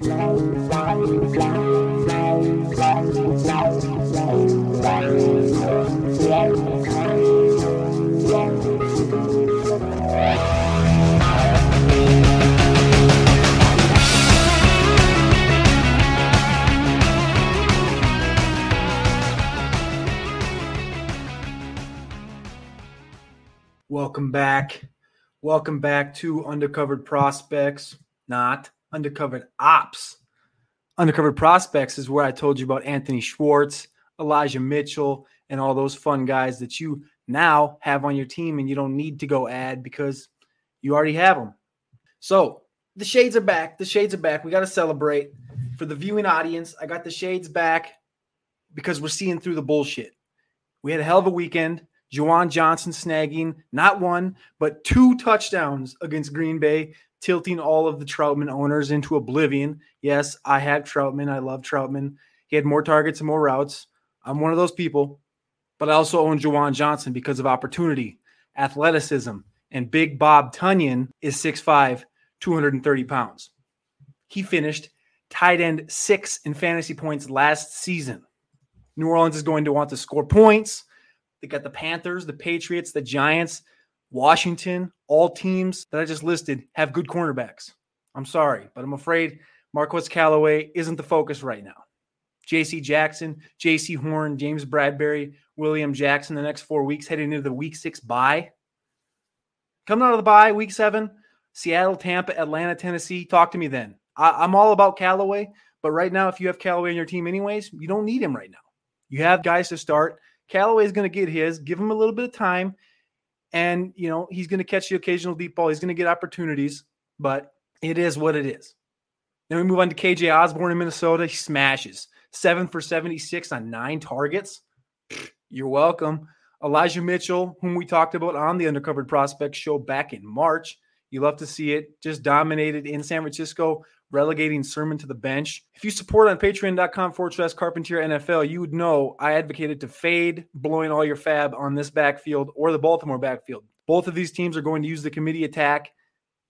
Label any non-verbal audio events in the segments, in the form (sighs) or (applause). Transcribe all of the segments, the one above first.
Welcome back. Welcome back to Undercovered Prospects, not Undercovered Ops. Undercover Prospects is where I told you about Anthony Schwartz, Elijah Mitchell, and all those fun guys that you now have on your team and you don't need to go add because you already have them. So the shades are back. The shades are back. We got to celebrate. For the viewing audience, I got the shades back because we're seeing through the bullshit. We had a hell of a weekend. Juwan Johnson snagging not one, but two touchdowns against Green Bay, tilting all of the Troutman owners into oblivion. Yes, I have Troutman. I love Troutman. He had more targets and more routes. I'm one of those people, but I also own Juwan Johnson because of opportunity, athleticism, and Big Bob Tunyon is 6'5, 230 pounds. He finished tight end six in fantasy points last season. New Orleans is going to want to score points. They got the Panthers, the Patriots, the Giants, Washington, all teams that I just listed have good cornerbacks. I'm sorry, but I'm afraid Marquez Callaway isn't the focus right now. JC Jackson, Jaycee Horn, James Bradberry, William Jackson the next four weeks heading into the week six bye. Coming out of the bye, week seven, Seattle, Tampa, Atlanta, Tennessee. Talk to me then. I, am all about Callaway, but right now, if you have Callaway on your team anyways, you don't need him right now. You have guys to start. Callaway is going to get his. Give him a little bit of time. And, you know, he's going to catch the occasional deep ball. He's going to get opportunities, but it is what it is. Then we move on to KJ Osborne in Minnesota. He smashes seven for 76 on nine targets. You're welcome. Elijah Mitchell, whom we talked about on the Undercovered Prospect show back in March. You love to see it. Just dominated in San Francisco, relegating Sermon to the bench. If you support on patreon.com forward slash Carpentier NFL, you would know I advocated to fade blowing all your fab on this backfield or the Baltimore backfield. Both of these teams are going to use the committee attack.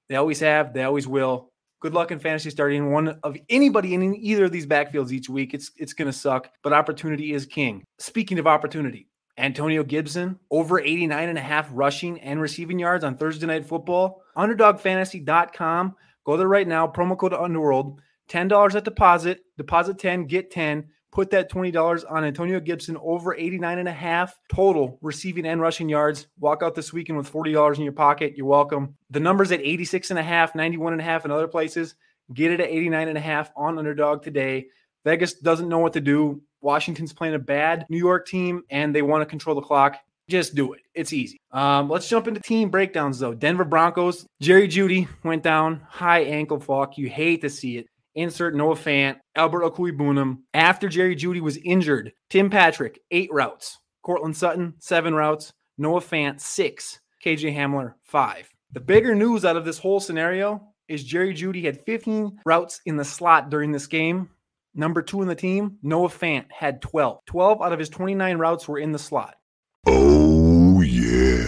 They always have, they always will. Good luck in fantasy starting one of anybody in either of these backfields each week. It's it's going to suck, but opportunity is king. Speaking of opportunity, Antonio Gibson, over 89 and a half rushing and receiving yards on Thursday Night Football. UnderdogFantasy.com. Go there right now. Promo code Underworld. $10 at deposit. Deposit 10, get 10. Put that $20 on Antonio Gibson over 89 and a half total receiving and rushing yards. Walk out this weekend with $40 in your pocket. You're welcome. The numbers at 86 and a half, 91 and a half in other places. Get it at 89 and a half on underdog today. Vegas doesn't know what to do. Washington's playing a bad New York team and they want to control the clock. Just do it. It's easy. Um, let's jump into team breakdowns though. Denver Broncos, Jerry Jeudy went down, high ankle fuck. You hate to see it. Insert Noah Fant, Albert Okwuegbunam. After Jerry Jeudy was injured, Tim Patrick, eight routes. Courtland Sutton, seven routes. Noah Fant, six. KJ Hamler, five. The bigger news out of this whole scenario is Jerry Jeudy had 15 routes in the slot during this game. Number two in the team, Noah Fant, had 12. 12 out of his 29 routes were in the slot.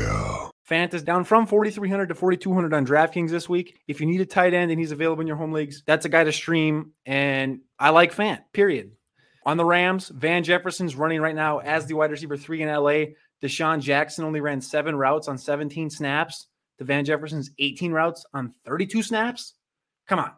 Oh, yeah. Fant is down from 4,300 to 4,200 on DraftKings this week. If you need a tight end and he's available in your home leagues, that's a guy to stream. And I like Fant, period. On the Rams, Van Jefferson's running right now as the wide receiver three in LA. DeSean Jackson only ran seven routes on 17 snaps. The Van Jefferson's 18 routes on 32 snaps. Come on.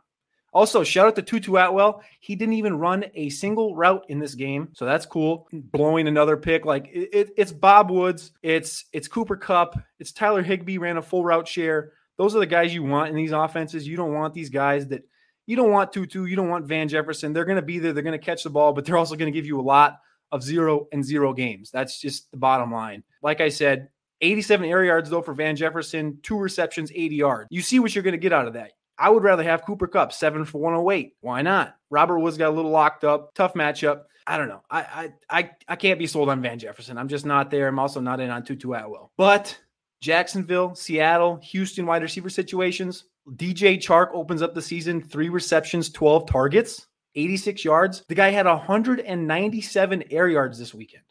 Also, shout out to Tutu Atwell. He didn't even run a single route in this game, so that's cool. Blowing another pick, like it, it, it's Bob Woods, it's it's Cooper Kupp, it's Tyler Higbee ran a full route share. Those are the guys you want in these offenses. You don't want these guys that you don't want Tutu, you don't want Van Jefferson. They're going to be there, they're going to catch the ball, but they're also going to give you a lot of zero and zero games. That's just the bottom line. Like I said, 87 air yards though for Van Jefferson, two receptions, 80 yards. You see what you're going to get out of that. I would rather have Cooper Kupp seven for 108. Why not? Robert Woods got a little locked up. Tough matchup. I don't know. I I I, I can't be sold on Van Jefferson. I'm just not there. I'm also not in on Tutu Atwell. But Jacksonville, Seattle, Houston wide receiver situations. DJ Chark opens up the season, three receptions, 12 targets, 86 yards. The guy had 197 air yards this weekend.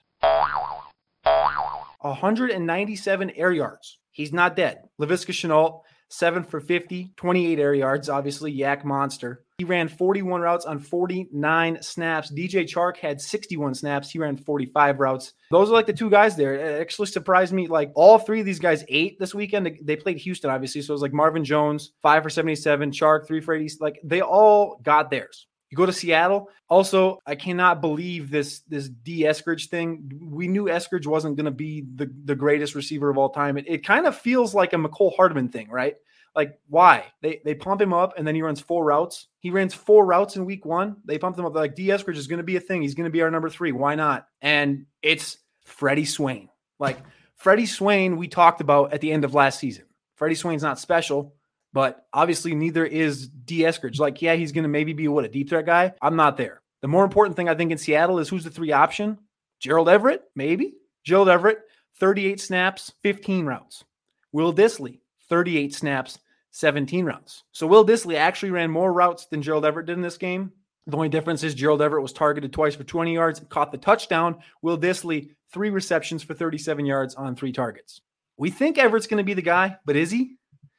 197 air yards. He's not dead. Laviska Shenault, seven for 50, 28 air yards. Obviously, Yak monster. He ran 41 routes on 49 snaps. DJ Chark had 61 snaps. He ran 45 routes. Those are like the two guys there. It actually surprised me. Like all three of these guys ate this weekend. They played Houston, obviously. So it was like Marvin Jones, five for 77, Chark, three for 80. Like they all got theirs. You go to Seattle. Also, I cannot believe this this Dee Eskridge thing. We knew Eskridge wasn't going to be the, the greatest receiver of all time. It, it kind of feels like a Mecole Hardman thing, right? Like, why? They they pump him up and then he runs four routes. He runs four routes in week one. They pump him up. They're like, Dee Eskridge is going to be a thing. He's going to be our number three. Why not? And it's Freddie Swain. Like, Freddie Swain, we talked about at the end of last season. Freddie Swain's not special. But obviously, neither is Dee Eskridge. Like, yeah, he's going to maybe be what a deep threat guy. I'm not there. The more important thing I think in Seattle is who's the three option? Gerald Everett, maybe. Gerald Everett, 38 snaps, 15 routes. Will Dissly, 38 snaps, 17 routes. So Will Dissly actually ran more routes than Gerald Everett did in this game. The only difference is Gerald Everett was targeted twice for 20 yards, caught the touchdown. Will Dissly, three receptions for 37 yards on three targets. We think Everett's going to be the guy, but is he?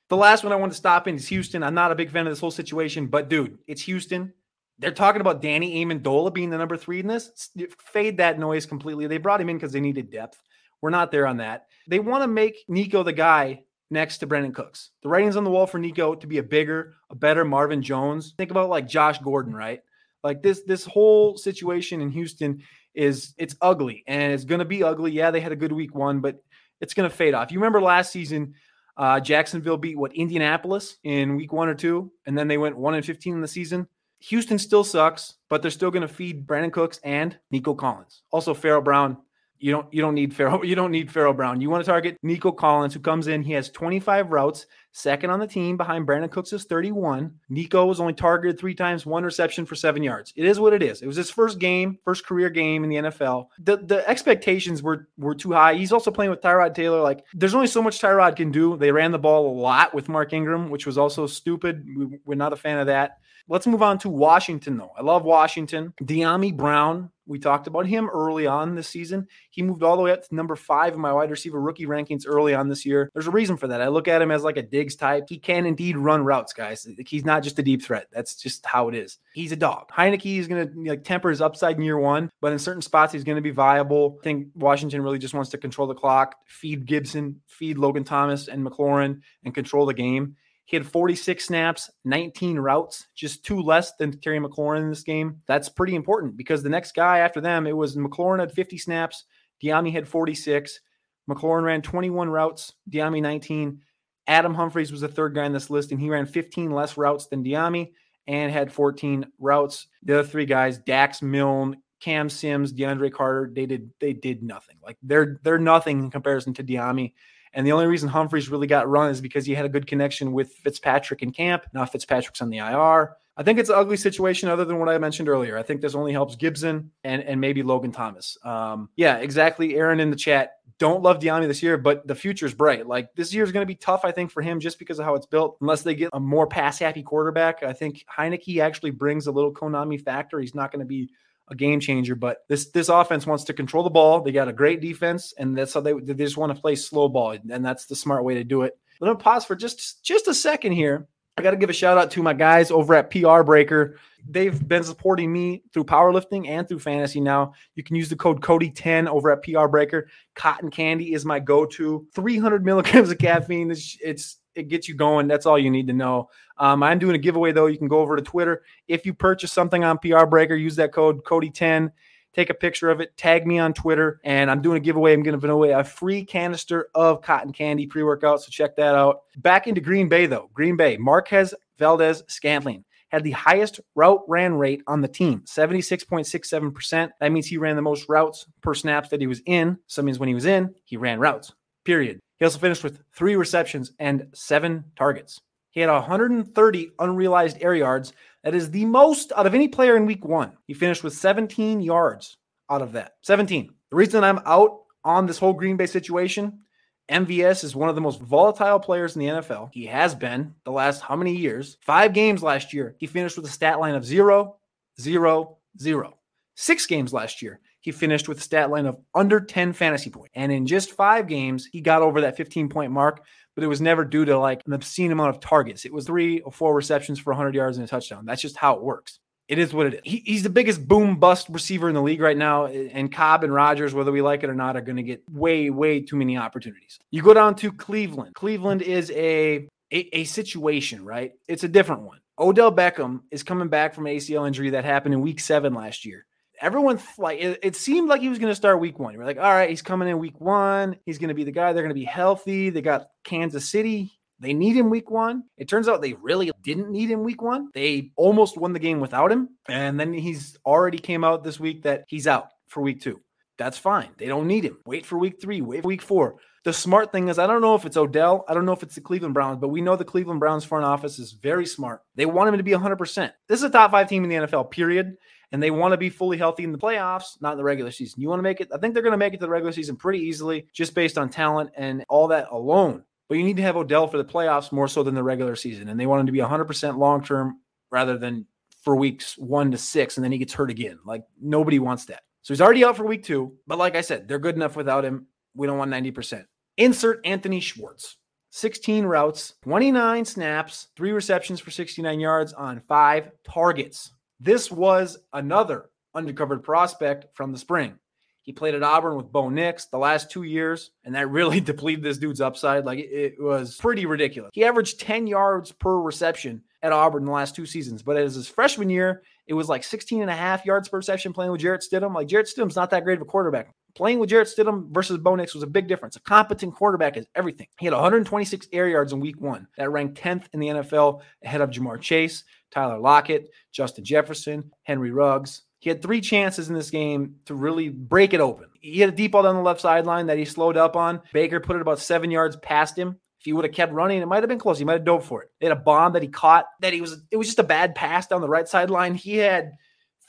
The last one I want to stop in is Houston. I'm not a big fan of this whole situation, but dude, it's Houston. They're talking about Danny Amendola being the number three in this. Fade that noise completely. They brought him in because they needed depth. We're not there on that. They want to make Nico the guy next to Brandin Cooks. The writing's on the wall for Nico to be a bigger, a better Marvin Jones. Think about like Josh Gordon, right? Like this this whole situation in Houston is it's ugly and it's going to be ugly. Yeah, they had a good week one, but it's going to fade off. You remember last season uh, Jacksonville beat what Indianapolis in week one or two, and then they went one and fifteen in the season. Houston still sucks, but they're still going to feed Brandin Cooks and Nico Collins. Also, Pharaoh Brown you don't you don't need Pharaoh (laughs) you don't need Pharaoh Brown. You want to target Nico Collins, who comes in. He has 25 routes, second on the team behind Brandin Cooks is 31. Nico was only targeted three times, one reception for seven yards. It is what it is. It was his first game, first career game in the NFL. The the expectations were were too high. He's also playing with Tyrod Taylor. Like there's only so much Tyrod can do. They ran the ball a lot with Mark Ingram, which was also stupid. We, we're not a fan of that. Let's move on to Washington, though. I love Washington. Dyami Brown, we talked about him early on this season. He moved all the way up to number five in my wide receiver rookie rankings early on this year. There's a reason for that. I look at him as like a Diggs type. He can indeed run routes, guys. He's not just a deep threat. That's just how it is. He's a dog. Heinicke is going to like temper his upside in year one, but in certain spots he's going to be viable. I think Washington really just wants to control the clock, feed Gibson, feed Logan Thomas and McLaurin, and control the game. He had 46 snaps, 19 routes, just two less than Terry McLaurin in this game. That's pretty important because the next guy after them, it was McLaurin had 50 snaps, Dyami had 46. McLaurin ran 21 routes, Dyami 19. Adam Humphries was the third guy on this list, and he ran 15 less routes than Dyami and had 14 routes. The other three guys, Dax Milne, Cam Sims, DeAndre Carter, they did they did nothing. Like they're they're nothing in comparison to Dyami. And the only reason Humphries really got run is because he had a good connection with Fitzpatrick in camp. Now Fitzpatrick's on the IR. I think it's an ugly situation other than what I mentioned earlier. I think this only helps Gibson and, and maybe Logan Thomas. Um, yeah, exactly. Aaron in the chat. Don't love Dyami this year, but the future is bright. Like this year is going to be tough, I think, for him just because of how it's built. Unless they get a more pass happy quarterback, I think Heinicke actually brings a little Konami factor. He's not going to be a game changer. But this this offense wants to control the ball. They got a great defense, and that's how they they just want to play slow ball, and that's the smart way to do it. Let me pause for just just a second here. I got to give a shout out to my guys over at PR Breaker. They've been supporting me through powerlifting and through fantasy now. You can use the code Cody10 over at PR Breaker. Cotton candy is my go to. 300 milligrams of caffeine. It's, it's it gets you going. That's all you need to know. Um, I'm doing a giveaway though. You can go over to Twitter. If you purchase something on PR Breaker, use that code Cody10. Take a picture of it, tag me on Twitter, and I'm doing a giveaway. I'm giving away a free canister of cotton candy pre workout. So check that out. Back into Green Bay though. Green Bay, Marquez Valdes-Scantling had the highest route ran rate on the team, 76.67%. That means he ran the most routes per snaps that he was in. So that means when he was in, he ran routes, period. He also finished with three receptions and seven targets. He had 130 unrealized air yards. That is the most out of any player in week one. He finished with 17 yards out of that. 17. The reason I'm out on this whole Green Bay situation MVS is one of the most volatile players in the NFL. He has been the last how many years? Five games last year. He finished with a stat line of zero, zero, zero. Six games last year. He finished with a stat line of under 10 fantasy points. And in just five games, he got over that 15 point mark, but it was never due to like an obscene amount of targets. It was three or four receptions for 100 yards and a touchdown. That's just how it works it is what it is. He, he's the biggest boom bust receiver in the league right now. And Cobb and Rodgers, whether we like it or not, are going to get way, way too many opportunities. You go down to Cleveland. Cleveland is a, a, a situation, right? It's a different one. Odell Beckham is coming back from ACL injury that happened in week seven last year. Everyone like it, it seemed like he was going to start week one. You're like, all right, he's coming in week one. He's going to be the guy. They're going to be healthy. They got Kansas City. They need him week one. It turns out they really didn't need him week one. They almost won the game without him. And then he's already came out this week that he's out for week two. That's fine. They don't need him. Wait for week three, wait for week four. The smart thing is, I don't know if it's Odell. I don't know if it's the Cleveland Browns, but we know the Cleveland Browns front office is very smart. They want him to be 100%. This is a top five team in the NFL, period. And they want to be fully healthy in the playoffs, not in the regular season. You want to make it, I think they're going to make it to the regular season pretty easily just based on talent and all that alone. But you need to have Odell for the playoffs more so than the regular season. And they want him to be 100% long term rather than for weeks one to six. And then he gets hurt again. Like nobody wants that. So he's already out for week two. But like I said, they're good enough without him. We don't want 90%. Insert Anthony Schwartz. 16 routes, 29 snaps, three receptions for 69 yards on five targets. This was another undercovered prospect from the spring. He played at Auburn with Bo Nix the last two years, and that really (laughs) depleted this dude's upside. Like it, was pretty ridiculous. He averaged 10 yards per reception at Auburn in the last two seasons, but as his freshman year, it was like 16 and a half yards per reception playing with Jarrett Stidham. Like Jarrett Stidham's not that great of a quarterback. Playing with Jarrett Stidham versus Bo Nix was a big difference. A competent quarterback is everything. He had 126 air yards in week one. That ranked 10th in the NFL ahead of Ja'Marr Chase, Tyler Lockett, Justin Jefferson, Henry Ruggs, he had three chances in this game to really break it open. He had a deep ball down the left sideline that he slowed up on. Baker put it about seven yards past him. If he would have kept running, it might have been close. He might have dove for it. They had a bomb that he caught that he was, it was just a bad pass down the right sideline. He had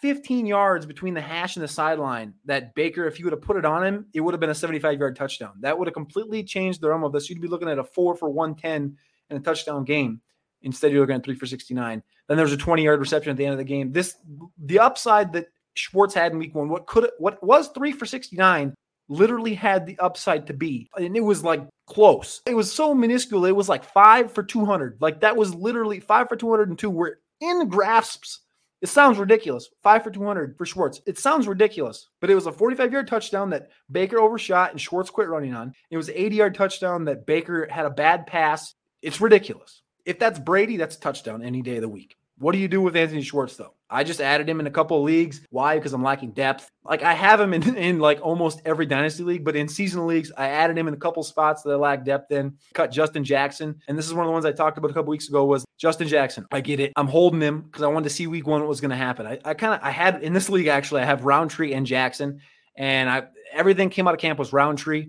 15 yards between the hash and the sideline that Baker, if you would have put it on him, it would have been a 75 yard touchdown. That would have completely changed the realm of this. You'd be looking at a four for 110 and a touchdown game. Instead, you're looking at three for 69. Then there's a 20 yard reception at the end of the game. This, the upside that Schwartz had in week one, what could what was three for 69, literally had the upside to be. And it was like close. It was so minuscule. It was like five for 200. Like that was literally five for 202 We're in grasps. It sounds ridiculous. Five for 200 for Schwartz. It sounds ridiculous, but it was a 45 yard touchdown that Baker overshot and Schwartz quit running on. It was 80 yard touchdown that Baker had a bad pass. It's ridiculous. If that's Brady, that's a touchdown any day of the week. What do you do with Anthony Schwartz though? I just added him in a couple of leagues. Why? Because I'm lacking depth. Like I have him in, (laughs) in like almost every dynasty league, but in seasonal leagues, I added him in a couple spots that I lack depth in. Cut Justin Jackson, and this is one of the ones I talked about a couple weeks ago. Was Justin Jackson? I get it. I'm holding him because I wanted to see week one what was going to happen. I, I kind of I had in this league actually I have Rountree and Jackson, and I everything came out of camp was Rountree,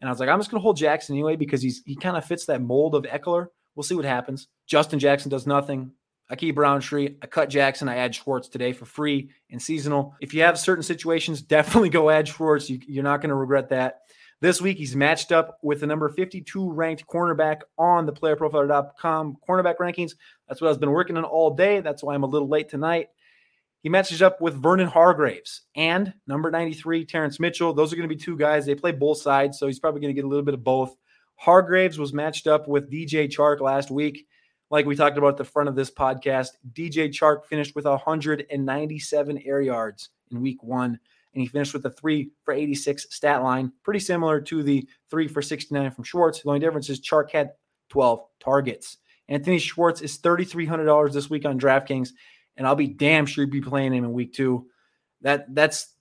and I was like I'm just going to hold Jackson anyway because he's he kind of fits that mold of Ekeler. We'll see what happens. Justin Jackson does nothing. I keep Rountree. I cut Jackson. I add Schwartz today for free and seasonal. If you have certain situations, (laughs) definitely go add Schwartz. You, you're not going to regret that. This week, he's matched up with the number 52 ranked cornerback on the playerprofiler.com cornerback rankings. That's what I've been working on all day. That's why I'm a little late tonight. He matches up with Vernon Hargreaves and number 93, Terrence Mitchell. Those are going to be two guys. They play both sides, so he's probably going to get a little bit of both. Hargreaves was matched up with DJ Chark last week like we talked about at the front of this podcast, DJ Chark finished with 197 air yards in week one, and he finished with a three for 86 stat line, pretty similar to the three for 69 from Schwartz. The only difference is Chark had 12 targets. Anthony Schwartz is $3,300 this week on DraftKings, and I'll be damn sure you'll be playing him in week two. That that's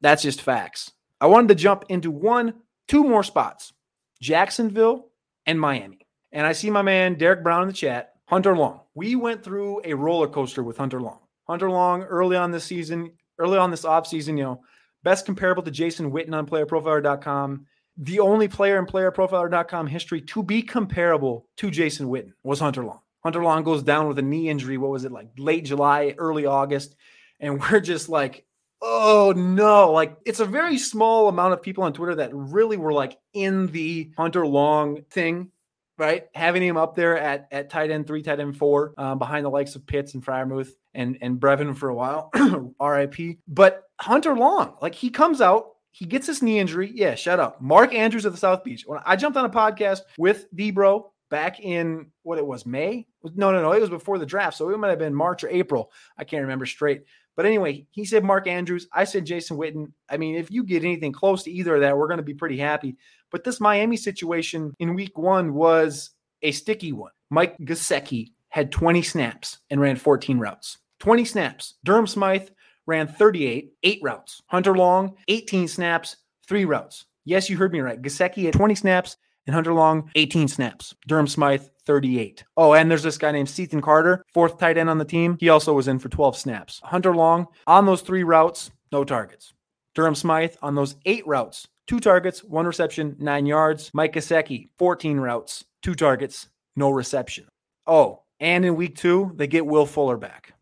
that's just facts. I wanted to jump into one, two more spots, Jacksonville and Miami. And I see my man Derek Brown in the chat, Hunter Long. We went through a roller coaster with Hunter Long. Hunter Long early on this season, early on this offseason, you know, best comparable to Jason Witten on playerprofiler.com. The only player in playerprofiler.com history to be comparable to Jason Witten was Hunter Long. Hunter Long goes down with a knee injury. What was it like late July, early August? And (laughs) we're just like, oh no. Like it's a very small amount of people on Twitter that really were like in the Hunter Long thing, right? Having him up there at, at tight end three, tight end four, um, behind the likes of Pitts and Freiermuth and, and Brevin for a while, (clears throat) RIP. But Hunter Long, like he comes out, he gets his knee injury. Yeah, shut up. Mark Andrews of the South Beach. When I jumped on a podcast with Debro back in what it was May. No, no, no. It was before the draft, so it might have been March or April. I can't remember straight. But anyway, he said Mark Andrews. I said Jason Witten. I mean, if you get anything close to either of that, we're going to be pretty happy. But this Miami situation in Week One was a sticky one. Mike Gesicki had 20 snaps and ran 14 routes. 20 snaps. Durham Smythe ran 38, eight routes. Hunter Long, 18 snaps, three routes. Yes, you heard me right. Gesicki had 20 snaps and Hunter Long, 18 snaps. Durham Smythe, 38. Oh, and there's this guy named Cethan Carter, fourth tight end on the team. He also was in for 12 snaps. Hunter Long, on those three routes, no targets. Durham Smythe, on those eight routes, two targets, one reception, nine yards. Mike Gesicki, 14 routes, two targets, no reception. Oh, and in week two, they get Will Fuller back.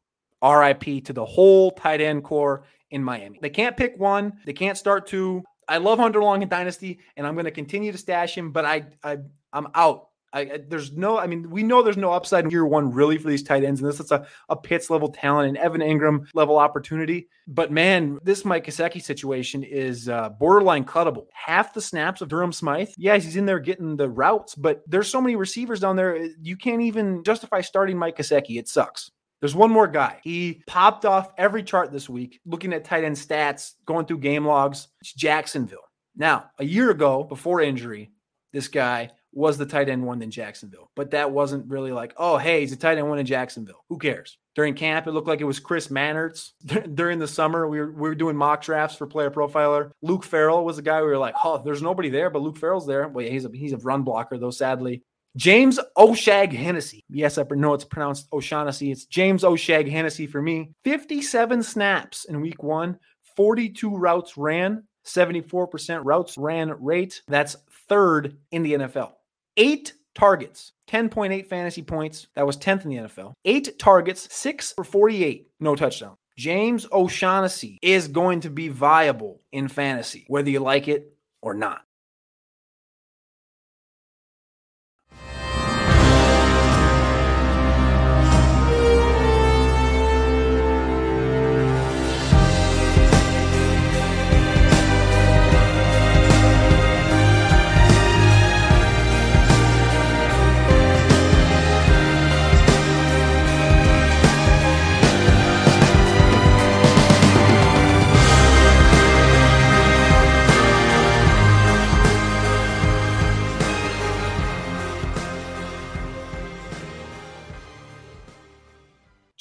RIP to the whole tight end corps in Miami. They can't pick one. They can't start two. I love Hunter Long in Dynasty, and I'm going to continue to stash him, but I, I I'm out. I, there's no, I mean, we know there's no upside in year one really for these tight ends, and this is a, a Pitts level talent and Evan Engram level opportunity. But man, this Mike Gesicki situation is uh, borderline cuttable. Half the snaps of Durham Smythe, yes, he's in there getting the routes, but there's so many receivers down there, you can't even justify starting Mike Gesicki. It sucks. There's one more guy. He popped off every chart this week, looking at tight end stats, going through game logs. It's Jacksonville. Now, a year ago, before injury, this guy was the tight end one in Jacksonville. But that wasn't really like, oh, hey, he's a tight end one in Jacksonville. Who cares? During camp, it looked like it was Chris Manhertz. (laughs) During the summer, we were, we were doing mock drafts for Player Profiler. Luke Farrell was the guy we were like, oh, there's nobody there, but Luke Farrell's there. Well, yeah, he's a, he's a run blocker, though, sadly. James Oshag Hennessy. Yes, I know it's pronounced O'Shaughnessy. It's James Oshag Hennessy for me. 57 snaps in week one, 42 routes ran, 74% routes ran rate. That's third in the NFL. Eight targets, 10.8 fantasy points. That was 10th in the NFL. Eight targets, six for 48, no touchdown. James O'Shaughnessy is going to be viable in fantasy, whether you like it or not.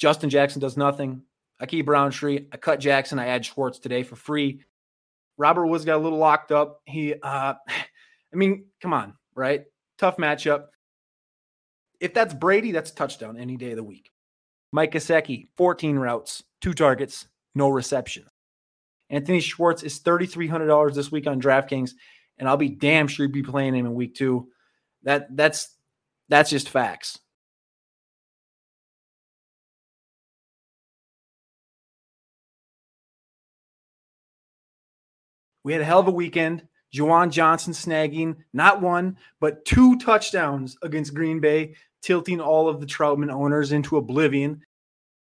Justin Jackson does nothing. I keep Rountree. I cut Jackson. I add Schwartz today for free. Robert Woods got a little locked up. He, uh, (sighs) I mean, come on, right? Tough matchup. If that's Brady, that's a touchdown any day of the week. Mike Gesicki, 14 routes, two targets, no reception. Anthony Schwartz is $3,300 this week on DraftKings, and I'll be damn sure you be playing him in week two. That that's that's just facts. We had a hell of a weekend. Juwan Johnson snagging not one, but two touchdowns against Green Bay, tilting all of the Troutman owners into oblivion.